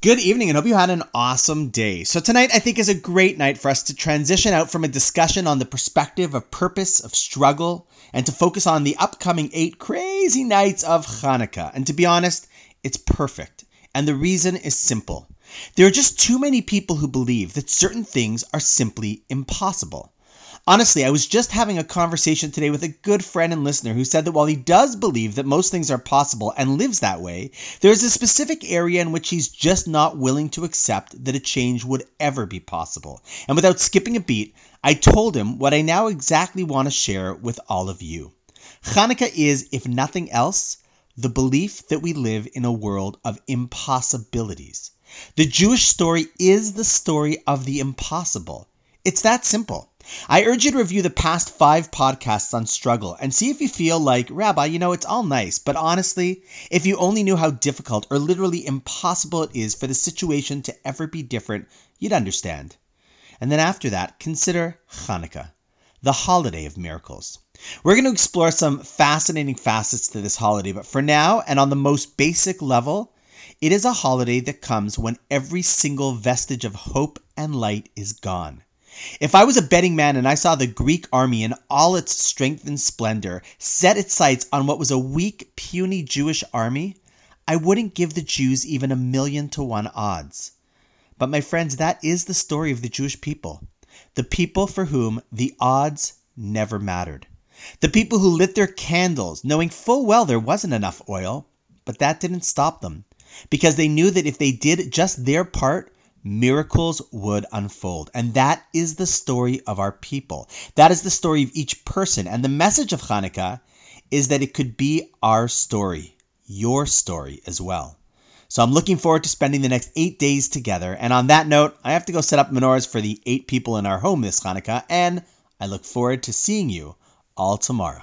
Good evening and hope you had an awesome day. So, tonight I think is a great night for us to transition out from a discussion on the perspective of purpose, of struggle, and to focus on the upcoming eight crazy nights of Hanukkah. And to be honest, it's perfect. And the reason is simple there are just too many people who believe that certain things are simply impossible. Honestly, I was just having a conversation today with a good friend and listener who said that while he does believe that most things are possible and lives that way, there is a specific area in which he's just not willing to accept that a change would ever be possible. And without skipping a beat, I told him what I now exactly want to share with all of you. Hanukkah is, if nothing else, the belief that we live in a world of impossibilities. The Jewish story is the story of the impossible. It's that simple. I urge you to review the past five podcasts on struggle and see if you feel like, Rabbi, you know, it's all nice, but honestly, if you only knew how difficult or literally impossible it is for the situation to ever be different, you'd understand. And then after that, consider Hanukkah, the holiday of miracles. We're going to explore some fascinating facets to this holiday, but for now, and on the most basic level, it is a holiday that comes when every single vestige of hope and light is gone. If I was a betting man and I saw the Greek army in all its strength and splendor set its sights on what was a weak, puny Jewish army, I wouldn't give the Jews even a million to one odds. But, my friends, that is the story of the Jewish people. The people for whom the odds never mattered. The people who lit their candles knowing full well there wasn't enough oil, but that didn't stop them because they knew that if they did just their part, miracles would unfold. And that is the story of our people. That is the story of each person. And the message of Hanukkah is that it could be our story, your story as well. So I'm looking forward to spending the next eight days together. And on that note, I have to go set up menorahs for the eight people in our home this Hanukkah. And I look forward to seeing you all tomorrow.